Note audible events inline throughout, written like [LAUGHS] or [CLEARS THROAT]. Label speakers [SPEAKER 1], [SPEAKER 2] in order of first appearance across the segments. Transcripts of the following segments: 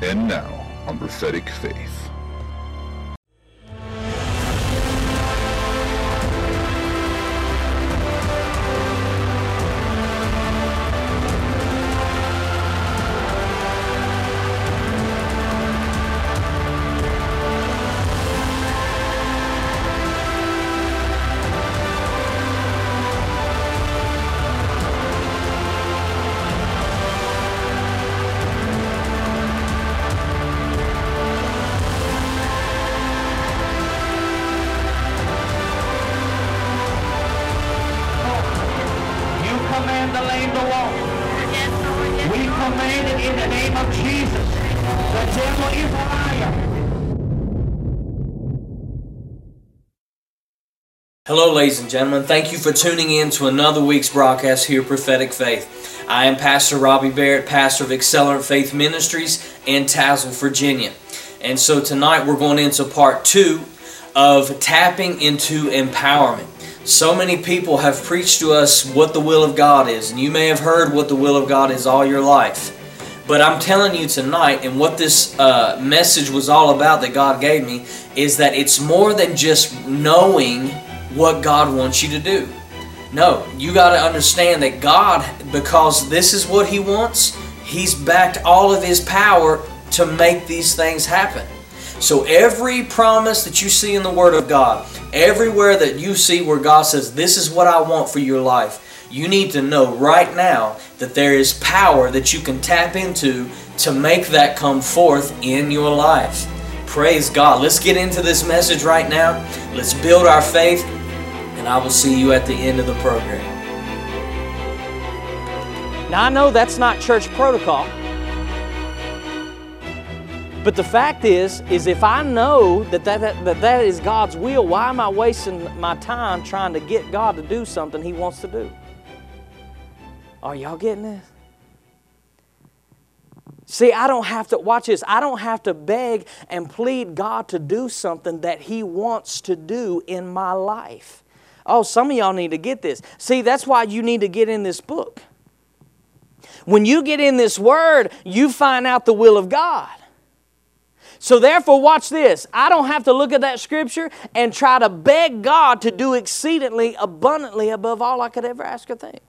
[SPEAKER 1] And now on Prophetic Faith.
[SPEAKER 2] Hello, ladies and gentlemen. Thank you for tuning in to another week's broadcast here, Prophetic Faith. I am Pastor Robbie Barrett, pastor of Accelerate Faith Ministries in Tazewell, Virginia. And so tonight we're going into part two of tapping into empowerment. So many people have preached to us what the will of God is, and you may have heard what the will of God is all your life. But I'm telling you tonight, and what this uh, message was all about that God gave me, is that it's more than just knowing what God wants you to do. No, you got to understand that God, because this is what He wants, He's backed all of His power to make these things happen. So every promise that you see in the Word of God, everywhere that you see where God says, This is what I want for your life, you need to know right now that there is power that you can tap into to make that come forth in your life. Praise God. Let's get into this message right now. Let's build our faith, and I will see you at the end of the program.
[SPEAKER 3] Now I know that's not church protocol. But the fact is, is if I know that that, that, that that is God's will, why am I wasting my time trying to get God to do something He wants to do? Are y'all getting this? See, I don't have to, watch this, I don't have to beg and plead God to do something that He wants to do in my life. Oh, some of y'all need to get this. See, that's why you need to get in this book. When you get in this word, you find out the will of God. So, therefore, watch this. I don't have to look at that scripture and try to beg God to do exceedingly abundantly above all I could ever ask or think.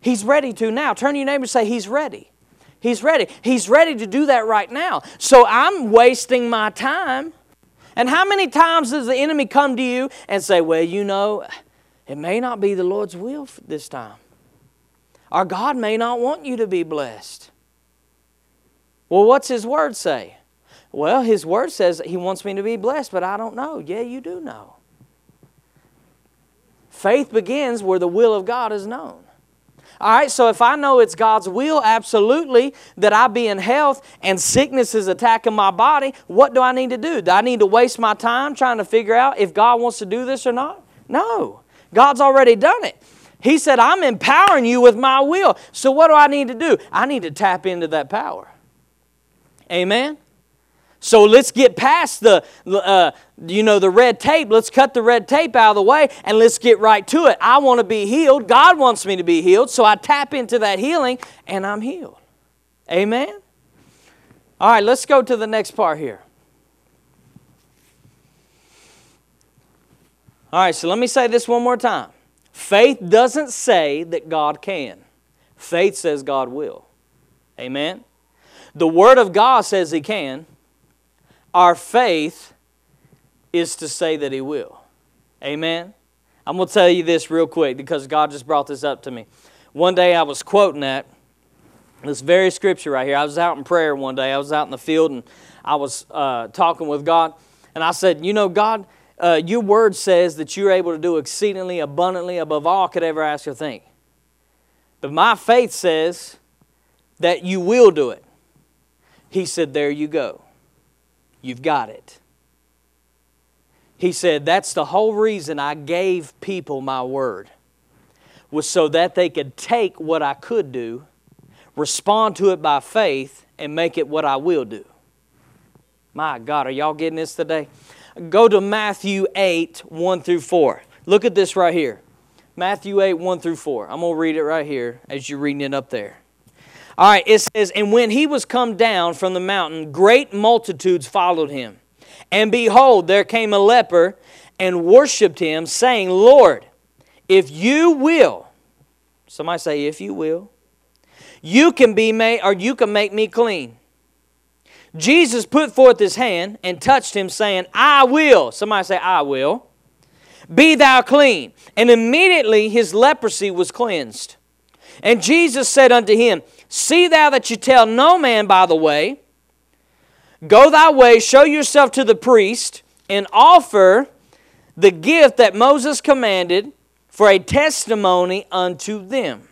[SPEAKER 3] He's ready to now. Turn to your neighbor and say, He's ready. He's ready. He's ready to do that right now. So, I'm wasting my time. And how many times does the enemy come to you and say, Well, you know, it may not be the Lord's will this time? Or God may not want you to be blessed. Well, what's His Word say? Well, His Word says He wants me to be blessed, but I don't know. Yeah, you do know. Faith begins where the will of God is known. All right, so if I know it's God's will, absolutely, that I be in health and sickness is attacking my body, what do I need to do? Do I need to waste my time trying to figure out if God wants to do this or not? No. God's already done it. He said, I'm empowering you with my will. So what do I need to do? I need to tap into that power. Amen? So let's get past the, uh, you know, the red tape. Let's cut the red tape out of the way and let's get right to it. I want to be healed. God wants me to be healed. So I tap into that healing and I'm healed. Amen? All right, let's go to the next part here. All right, so let me say this one more time. Faith doesn't say that God can, faith says God will. Amen? The Word of God says He can. Our faith is to say that He will. Amen? I'm going to tell you this real quick because God just brought this up to me. One day I was quoting that, this very scripture right here. I was out in prayer one day. I was out in the field and I was uh, talking with God. And I said, You know, God, uh, your word says that you're able to do exceedingly abundantly above all I could ever ask or think. But my faith says that you will do it. He said, There you go. You've got it. He said, That's the whole reason I gave people my word, was so that they could take what I could do, respond to it by faith, and make it what I will do. My God, are y'all getting this today? Go to Matthew 8, 1 through 4. Look at this right here. Matthew 8, 1 through 4. I'm going to read it right here as you're reading it up there. All right, it says, And when he was come down from the mountain, great multitudes followed him. And behold, there came a leper and worshipped him, saying, Lord, if you will, somebody say, if you will, you can be made, or you can make me clean. Jesus put forth his hand and touched him, saying, I will. Somebody say, I will. Be thou clean. And immediately his leprosy was cleansed. And Jesus said unto him, See thou that you tell no man by the way. Go thy way, show yourself to the priest, and offer the gift that Moses commanded for a testimony unto them.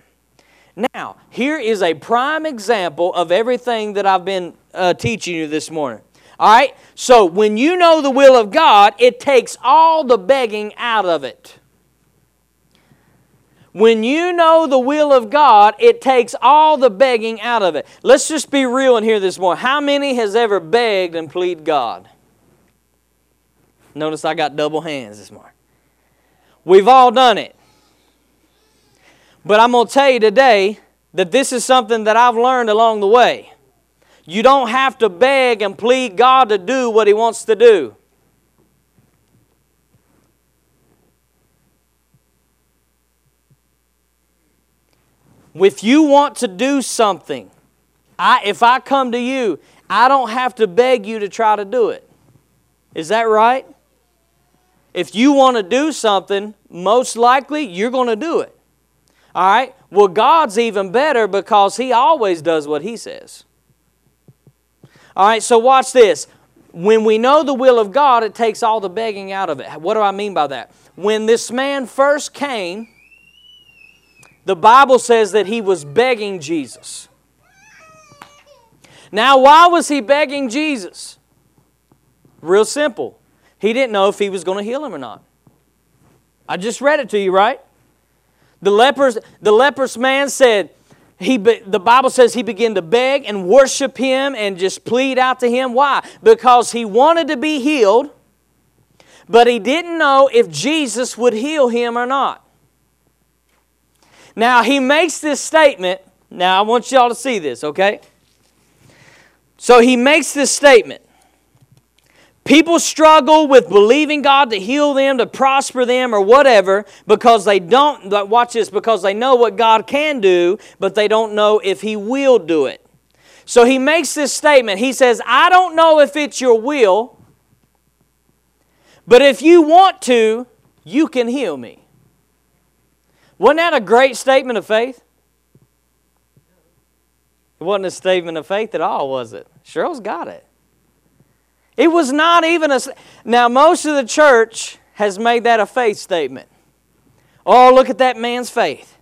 [SPEAKER 3] Now, here is a prime example of everything that I've been uh, teaching you this morning. All right? So, when you know the will of God, it takes all the begging out of it. When you know the will of God, it takes all the begging out of it. Let's just be real in here this morning. How many has ever begged and plead God? Notice I got double hands this morning. We've all done it. But I'm going to tell you today that this is something that I've learned along the way. You don't have to beg and plead God to do what He wants to do. If you want to do something, I, if I come to you, I don't have to beg you to try to do it. Is that right? If you want to do something, most likely you're going to do it. All right? Well, God's even better because He always does what He says. All right, so watch this. When we know the will of God, it takes all the begging out of it. What do I mean by that? When this man first came, the Bible says that he was begging Jesus. Now, why was he begging Jesus? Real simple. He didn't know if he was going to heal him or not. I just read it to you, right? The lepers, the leprous man said, he, the Bible says he began to beg and worship him and just plead out to him. Why? Because he wanted to be healed, but he didn't know if Jesus would heal him or not. Now, he makes this statement. Now, I want y'all to see this, okay? So, he makes this statement. People struggle with believing God to heal them, to prosper them, or whatever because they don't, watch this, because they know what God can do, but they don't know if He will do it. So he makes this statement. He says, I don't know if it's your will, but if you want to, you can heal me. Wasn't that a great statement of faith? It wasn't a statement of faith at all, was it? Cheryl's got it. It was not even a. Now, most of the church has made that a faith statement. Oh, look at that man's faith.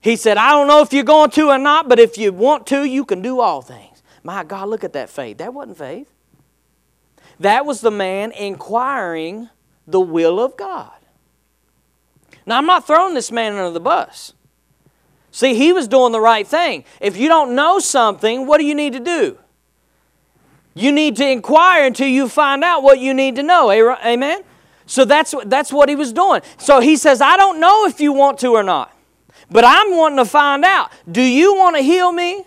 [SPEAKER 3] He said, I don't know if you're going to or not, but if you want to, you can do all things. My God, look at that faith. That wasn't faith. That was the man inquiring the will of God. Now, I'm not throwing this man under the bus. See, he was doing the right thing. If you don't know something, what do you need to do? You need to inquire until you find out what you need to know. Amen? So that's, that's what he was doing. So he says, I don't know if you want to or not, but I'm wanting to find out. Do you want to heal me?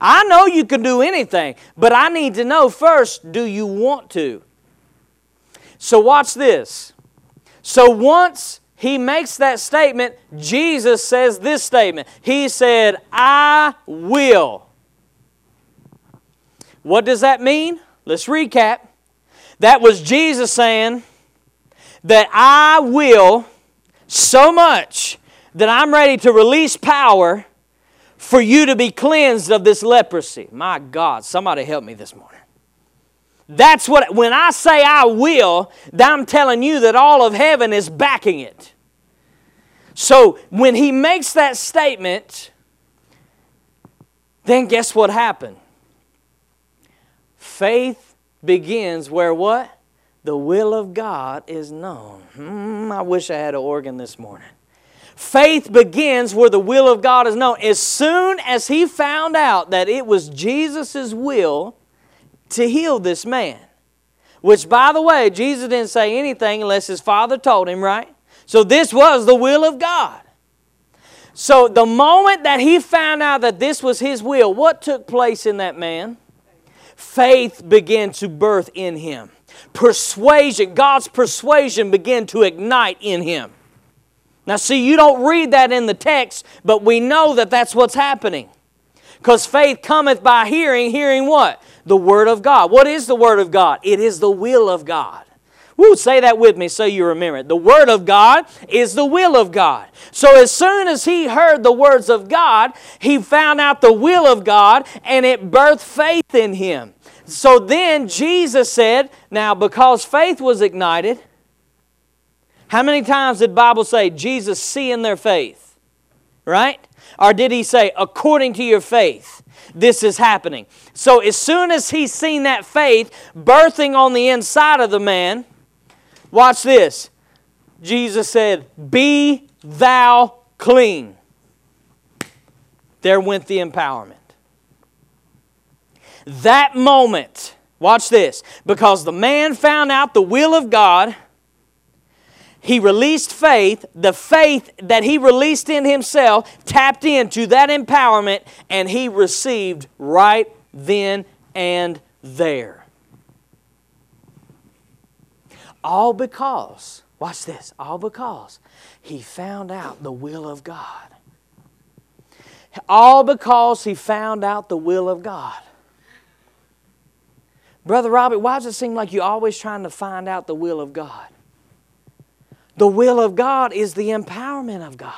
[SPEAKER 3] I know you can do anything, but I need to know first, do you want to? So watch this. So once he makes that statement, Jesus says this statement. He said, I will. What does that mean? Let's recap. That was Jesus saying that I will so much that I'm ready to release power for you to be cleansed of this leprosy. My God, somebody help me this morning. That's what, when I say I will, I'm telling you that all of heaven is backing it. So when he makes that statement, then guess what happened? Faith begins where what? The will of God is known. Hmm, I wish I had an organ this morning. Faith begins where the will of God is known. As soon as he found out that it was Jesus' will to heal this man, which, by the way, Jesus didn't say anything unless his father told him, right? So this was the will of God. So the moment that he found out that this was his will, what took place in that man? Faith began to birth in him. Persuasion, God's persuasion began to ignite in him. Now, see, you don't read that in the text, but we know that that's what's happening. Because faith cometh by hearing, hearing what? The Word of God. What is the Word of God? It is the will of God. Woo, say that with me so you remember it. The Word of God is the will of God. So as soon as he heard the words of God, he found out the will of God and it birthed faith in him. So then Jesus said, Now, because faith was ignited, how many times did Bible say Jesus seeing their faith? Right? Or did he say, according to your faith, this is happening? So as soon as he's seen that faith birthing on the inside of the man, watch this. Jesus said, Be thou clean. There went the empowerment. That moment, watch this, because the man found out the will of God he released faith. The faith that he released in himself tapped into that empowerment, and he received right then and there. All because, watch this, all because he found out the will of God. All because he found out the will of God. Brother Robert, why does it seem like you're always trying to find out the will of God? The will of God is the empowerment of God.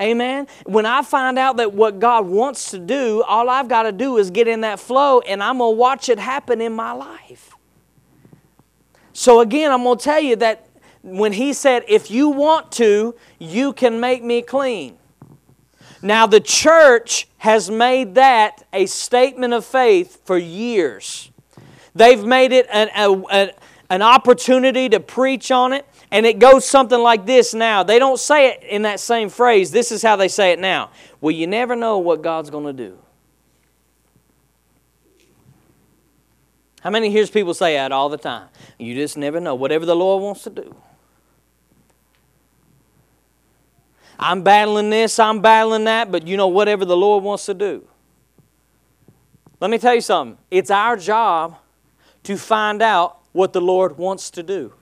[SPEAKER 3] Amen. When I find out that what God wants to do, all I've got to do is get in that flow and I'm going to watch it happen in my life. So, again, I'm going to tell you that when He said, If you want to, you can make me clean. Now, the church has made that a statement of faith for years. They've made it an, a, an opportunity to preach on it. And it goes something like this now. They don't say it in that same phrase. This is how they say it now. Well, you never know what God's going to do. How many hears people say that all the time? You just never know. Whatever the Lord wants to do. I'm battling this, I'm battling that, but you know, whatever the Lord wants to do. Let me tell you something. It's our job to find out what the Lord wants to do.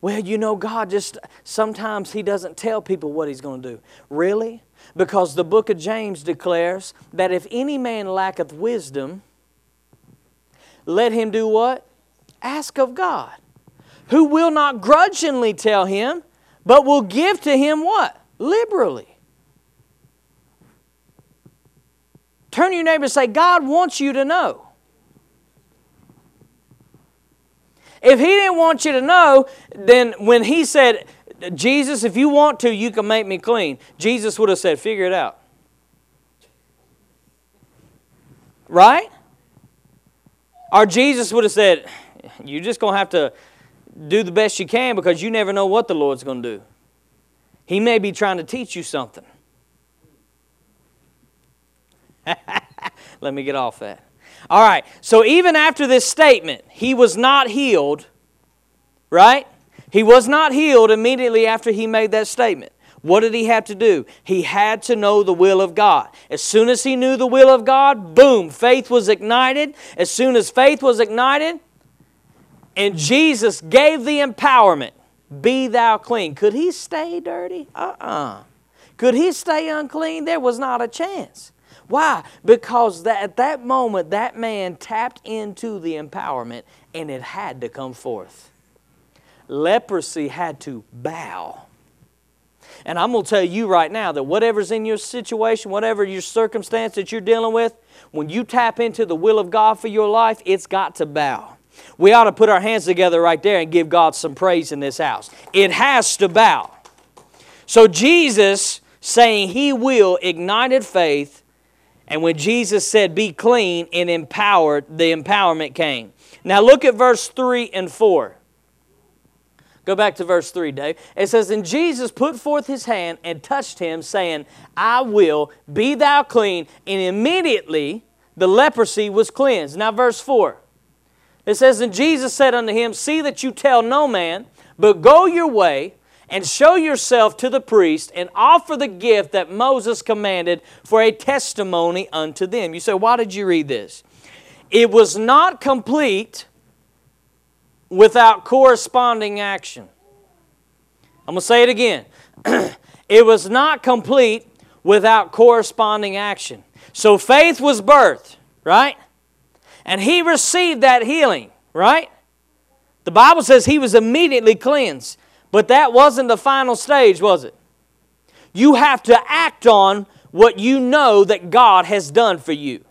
[SPEAKER 3] Well, you know, God just sometimes He doesn't tell people what He's going to do. Really? Because the book of James declares that if any man lacketh wisdom, let him do what? Ask of God, who will not grudgingly tell him, but will give to him what? Liberally. Turn to your neighbor and say, God wants you to know. If he didn't want you to know, then when he said, Jesus, if you want to, you can make me clean, Jesus would have said, figure it out. Right? Or Jesus would have said, you're just going to have to do the best you can because you never know what the Lord's going to do. He may be trying to teach you something. [LAUGHS] Let me get off that. All right, so even after this statement, he was not healed, right? He was not healed immediately after he made that statement. What did he have to do? He had to know the will of God. As soon as he knew the will of God, boom, faith was ignited. As soon as faith was ignited, and Jesus gave the empowerment, be thou clean. Could he stay dirty? Uh uh-uh. uh Could he stay unclean? There was not a chance. Why? Because that, at that moment, that man tapped into the empowerment and it had to come forth. Leprosy had to bow. And I'm going to tell you right now that whatever's in your situation, whatever your circumstance that you're dealing with, when you tap into the will of God for your life, it's got to bow. We ought to put our hands together right there and give God some praise in this house. It has to bow. So Jesus saying he will ignited faith and when Jesus said, Be clean and empowered, the empowerment came. Now look at verse 3 and 4. Go back to verse 3, Dave. It says, And Jesus put forth his hand and touched him, saying, I will, be thou clean. And immediately the leprosy was cleansed. Now, verse 4. It says, And Jesus said unto him, See that you tell no man, but go your way and show yourself to the priest and offer the gift that Moses commanded for a testimony unto them. You say, why did you read this? It was not complete without corresponding action. I'm going to say it again. [CLEARS THROAT] it was not complete without corresponding action. So faith was birthed, right? And he received that healing, right? The Bible says he was immediately cleansed. But that wasn't the final stage, was it? You have to act on what you know that God has done for you.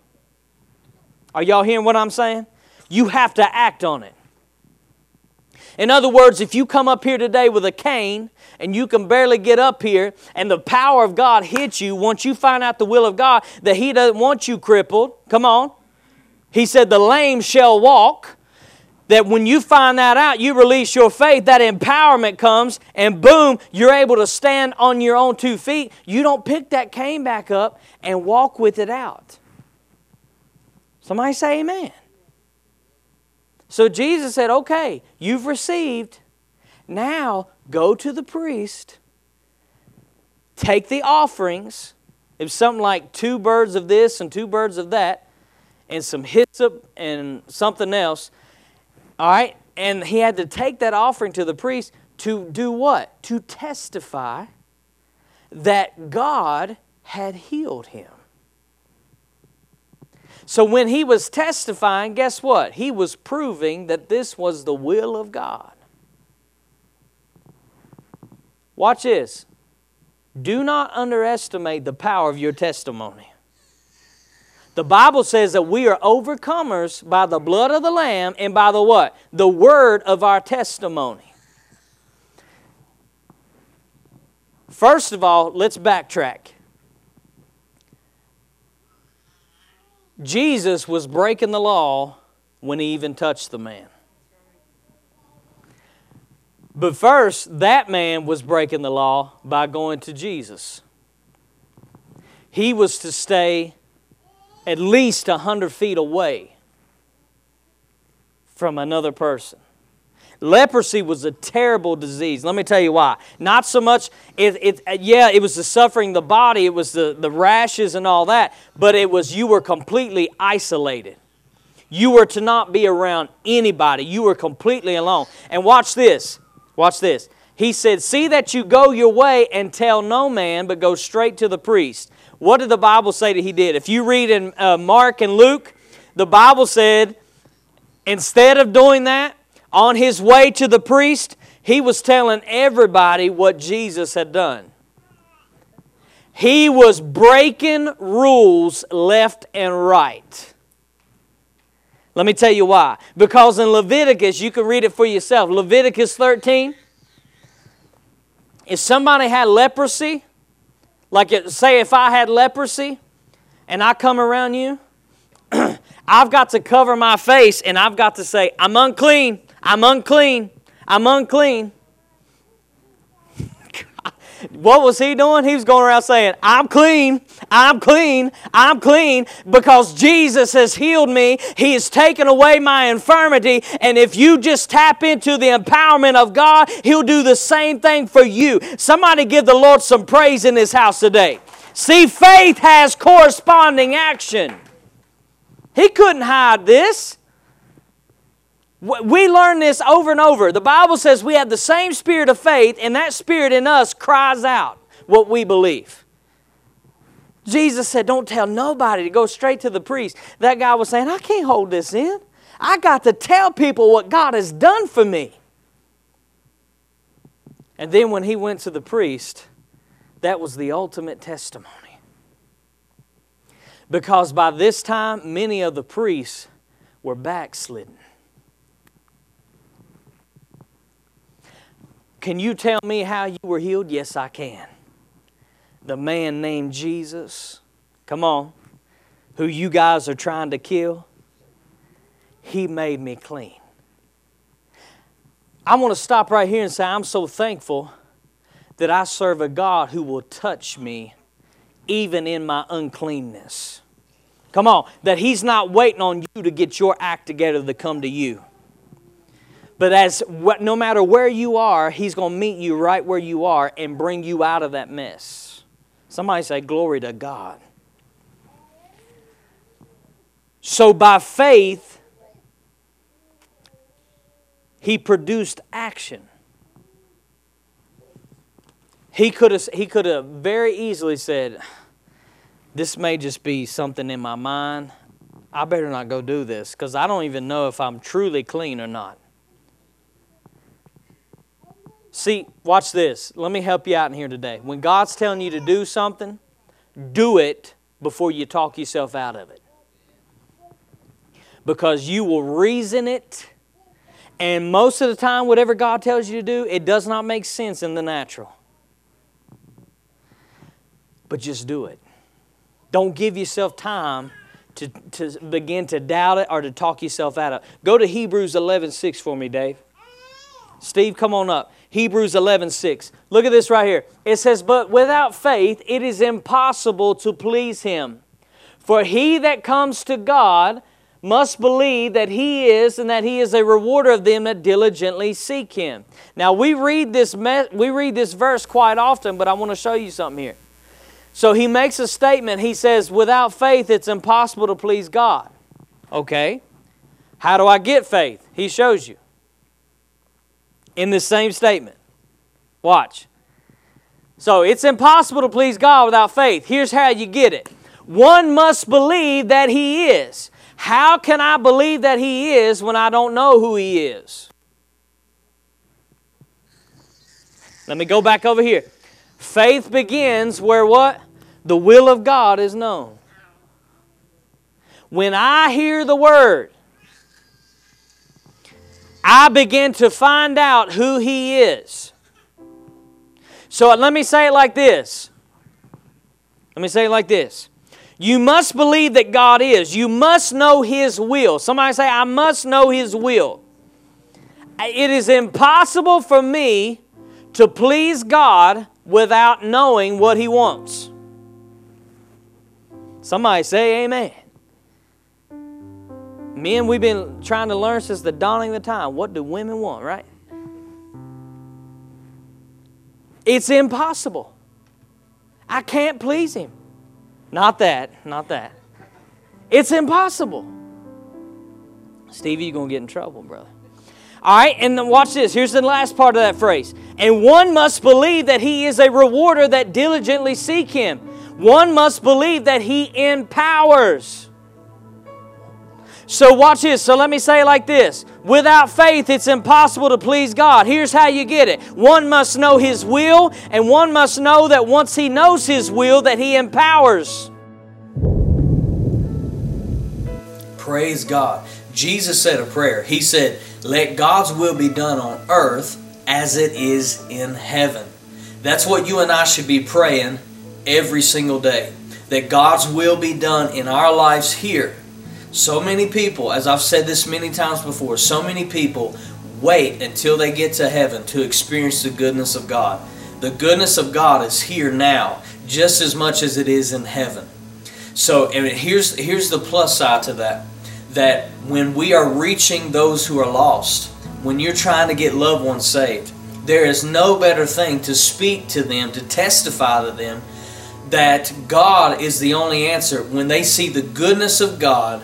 [SPEAKER 3] Are y'all hearing what I'm saying? You have to act on it. In other words, if you come up here today with a cane and you can barely get up here and the power of God hits you, once you find out the will of God that He doesn't want you crippled, come on. He said, The lame shall walk that when you find that out, you release your faith, that empowerment comes, and boom, you're able to stand on your own two feet. You don't pick that cane back up and walk with it out. Somebody say amen. So Jesus said, okay, you've received. Now go to the priest, take the offerings. It was something like two birds of this and two birds of that, and some hyssop and something else all right? And he had to take that offering to the priest to do what? To testify that God had healed him. So when he was testifying, guess what? He was proving that this was the will of God. Watch this. Do not underestimate the power of your testimony. The Bible says that we are overcomers by the blood of the Lamb and by the what? The word of our testimony. First of all, let's backtrack. Jesus was breaking the law when he even touched the man. But first, that man was breaking the law by going to Jesus. He was to stay at least 100 feet away from another person. Leprosy was a terrible disease. Let me tell you why. Not so much, it, it, yeah, it was the suffering the body, it was the, the rashes and all that, but it was you were completely isolated. You were to not be around anybody. You were completely alone. And watch this. Watch this. He said, See that you go your way and tell no man, but go straight to the priest. What did the Bible say that he did? If you read in uh, Mark and Luke, the Bible said instead of doing that, on his way to the priest, he was telling everybody what Jesus had done. He was breaking rules left and right. Let me tell you why. Because in Leviticus, you can read it for yourself. Leviticus 13, if somebody had leprosy, like, it, say, if I had leprosy and I come around you, [CLEARS THROAT] I've got to cover my face and I've got to say, I'm unclean, I'm unclean, I'm unclean. [LAUGHS] What was he doing? He was going around saying, I'm clean, I'm clean, I'm clean because Jesus has healed me. He has taken away my infirmity. And if you just tap into the empowerment of God, He'll do the same thing for you. Somebody give the Lord some praise in this house today. See, faith has corresponding action. He couldn't hide this. We learn this over and over. The Bible says we have the same spirit of faith, and that spirit in us cries out what we believe. Jesus said, Don't tell nobody to go straight to the priest. That guy was saying, I can't hold this in. I got to tell people what God has done for me. And then when he went to the priest, that was the ultimate testimony. Because by this time, many of the priests were backslidden. Can you tell me how you were healed? Yes, I can. The man named Jesus, come on, who you guys are trying to kill, he made me clean. I want to stop right here and say, I'm so thankful that I serve a God who will touch me even in my uncleanness. Come on, that He's not waiting on you to get your act together to come to you. But as what, no matter where you are, He's going to meet you right where you are and bring you out of that mess. Somebody say, Glory to God. So by faith, He produced action. He could have, he could have very easily said, This may just be something in my mind. I better not go do this because I don't even know if I'm truly clean or not. See, watch this. Let me help you out in here today. When God's telling you to do something, do it before you talk yourself out of it. Because you will reason it, and most of the time, whatever God tells you to do, it does not make sense in the natural. But just do it. Don't give yourself time to, to begin to doubt it or to talk yourself out of it. Go to Hebrews 11 6 for me, Dave. Steve, come on up. Hebrews 11 6. Look at this right here. It says, But without faith it is impossible to please him. For he that comes to God must believe that he is and that he is a rewarder of them that diligently seek him. Now we read this me- we read this verse quite often, but I want to show you something here. So he makes a statement. He says, Without faith, it's impossible to please God. Okay. How do I get faith? He shows you in this same statement. Watch. So it's impossible to please God without faith. Here's how you get it one must believe that He is. How can I believe that He is when I don't know who He is? Let me go back over here. Faith begins where what? The will of God is known. When I hear the word, I begin to find out who He is. So let me say it like this. Let me say it like this. You must believe that God is. You must know His will. Somebody say, I must know His will. It is impossible for me to please God without knowing what He wants. Somebody say, Amen. Men, we've been trying to learn since the dawning of the time. What do women want, right? It's impossible. I can't please him. Not that, not that. It's impossible. Stevie, you're going to get in trouble, brother. All right, and then watch this. Here's the last part of that phrase. And one must believe that he is a rewarder that diligently seek him. One must believe that he empowers. So watch this. So let me say it like this. Without faith, it's impossible to please God. Here's how you get it. One must know his will, and one must know that once he knows his will, that he empowers.
[SPEAKER 2] Praise God. Jesus said a prayer. He said, Let God's will be done on earth as it is in heaven. That's what you and I should be praying every single day. That God's will be done in our lives here. So many people, as I've said this many times before, so many people wait until they get to heaven to experience the goodness of God. The goodness of God is here now, just as much as it is in heaven. So and here's here's the plus side to that. That when we are reaching those who are lost, when you're trying to get loved ones saved, there is no better thing to speak to them, to testify to them that God is the only answer. When they see the goodness of God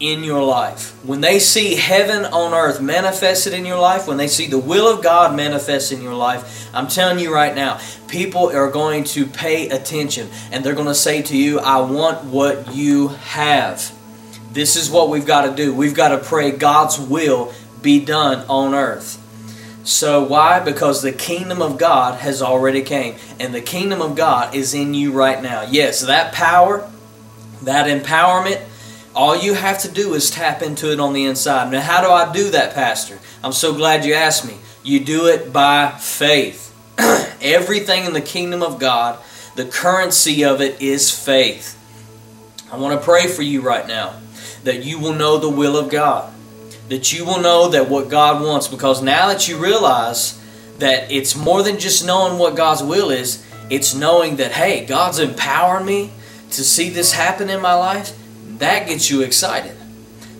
[SPEAKER 2] in your life, when they see heaven on earth manifested in your life, when they see the will of God manifest in your life, I'm telling you right now, people are going to pay attention and they're going to say to you, I want what you have. This is what we've got to do. We've got to pray God's will be done on earth. So why? Because the kingdom of God has already came and the kingdom of God is in you right now. Yes, that power, that empowerment, all you have to do is tap into it on the inside. Now, how do I do that, Pastor? I'm so glad you asked me. You do it by faith. [CLEARS THROAT] Everything in the kingdom of God, the currency of it is faith. I want to pray for you right now that you will know the will of God, that you will know that what God wants, because now that you realize that it's more than just knowing what God's will is, it's knowing that, hey, God's empowering me to see this happen in my life that gets you excited.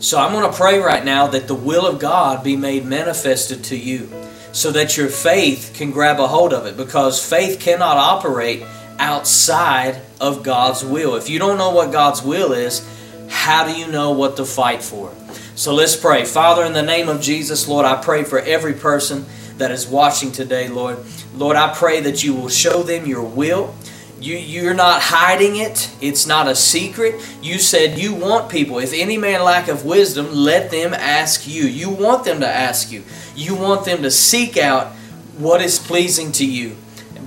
[SPEAKER 3] So I'm going to pray right now that the will of God be made manifested to you so that your faith can grab a hold of it because faith cannot operate outside of God's will. If you don't know what God's will is, how do you know what to fight for? So let's pray. Father, in the name of Jesus, Lord, I pray for every person that is watching today, Lord. Lord, I pray that you will show them your will. You, you're not hiding it. It's not a secret. You said you want people. If any man lack of wisdom, let them ask you. You want them to ask you. You want them to seek out what is pleasing to you.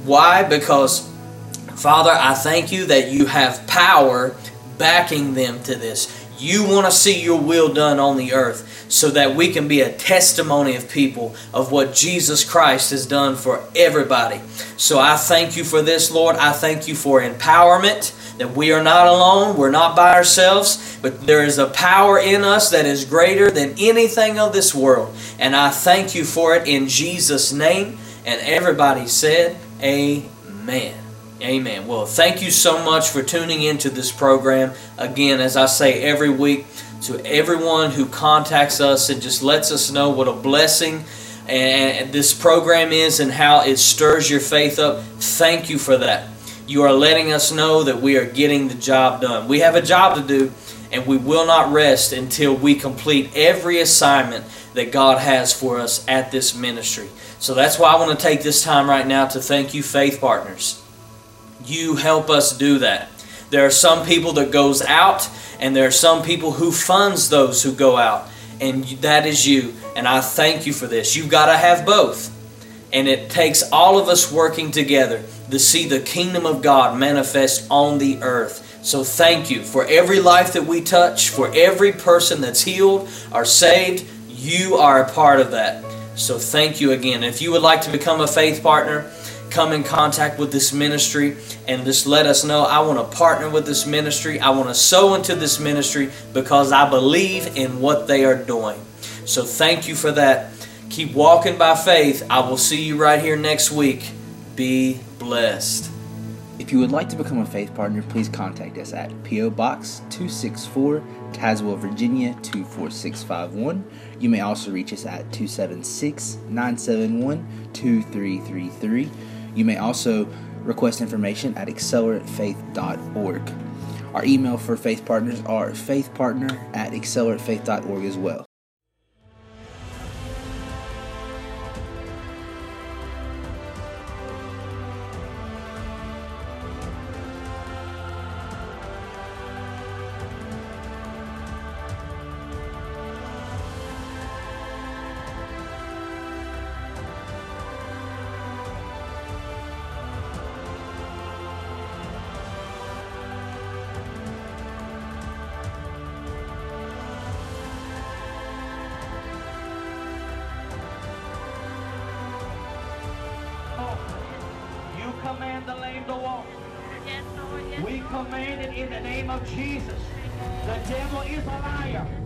[SPEAKER 3] Why? Because, Father, I thank you that you have power backing them to this. You want to see your will done on the earth so that we can be a testimony of people of what Jesus Christ has done for everybody. So I thank you for this, Lord. I thank you for empowerment, that we are not alone, we're not by ourselves, but there is a power in us that is greater than anything of this world. And I thank you for it in Jesus' name. And everybody said, Amen. Amen. Well, thank you so much for tuning into this program. Again, as I say every week, to everyone who contacts us and just lets us know what a blessing and this program is and how it stirs your faith up. Thank you for that. You are letting us know that we are getting the job done. We have a job to do, and we will not rest until we complete every assignment that God has for us at this ministry. So that's why I want to take this time right now to thank you, faith partners you help us do that. There are some people that goes out and there are some people who funds those who go out and that is you and I thank you for this. You've got to have both. And it takes all of us working together to see the kingdom of God manifest on the earth. So thank you for every life that we touch, for every person that's healed or saved. You are a part of that. So thank you again. If you would like to become a faith partner, come in contact with this ministry and just let us know I want to partner with this ministry. I want to sow into this ministry because I believe in what they are doing. So thank you for that. Keep walking by faith. I will see you right here next week. Be blessed.
[SPEAKER 4] If you would like to become a faith partner, please contact us at P.O. Box 264, Tazewell, Virginia 24651. You may also reach us at 276 971 2333. You may also request information at acceleratefaith.org. Our email for faith partners are faithpartner at acceleratefaith.org as well.
[SPEAKER 5] The to walk.
[SPEAKER 6] Yes, Lord. Yes,
[SPEAKER 5] We command it in the name of Jesus. The devil is a liar.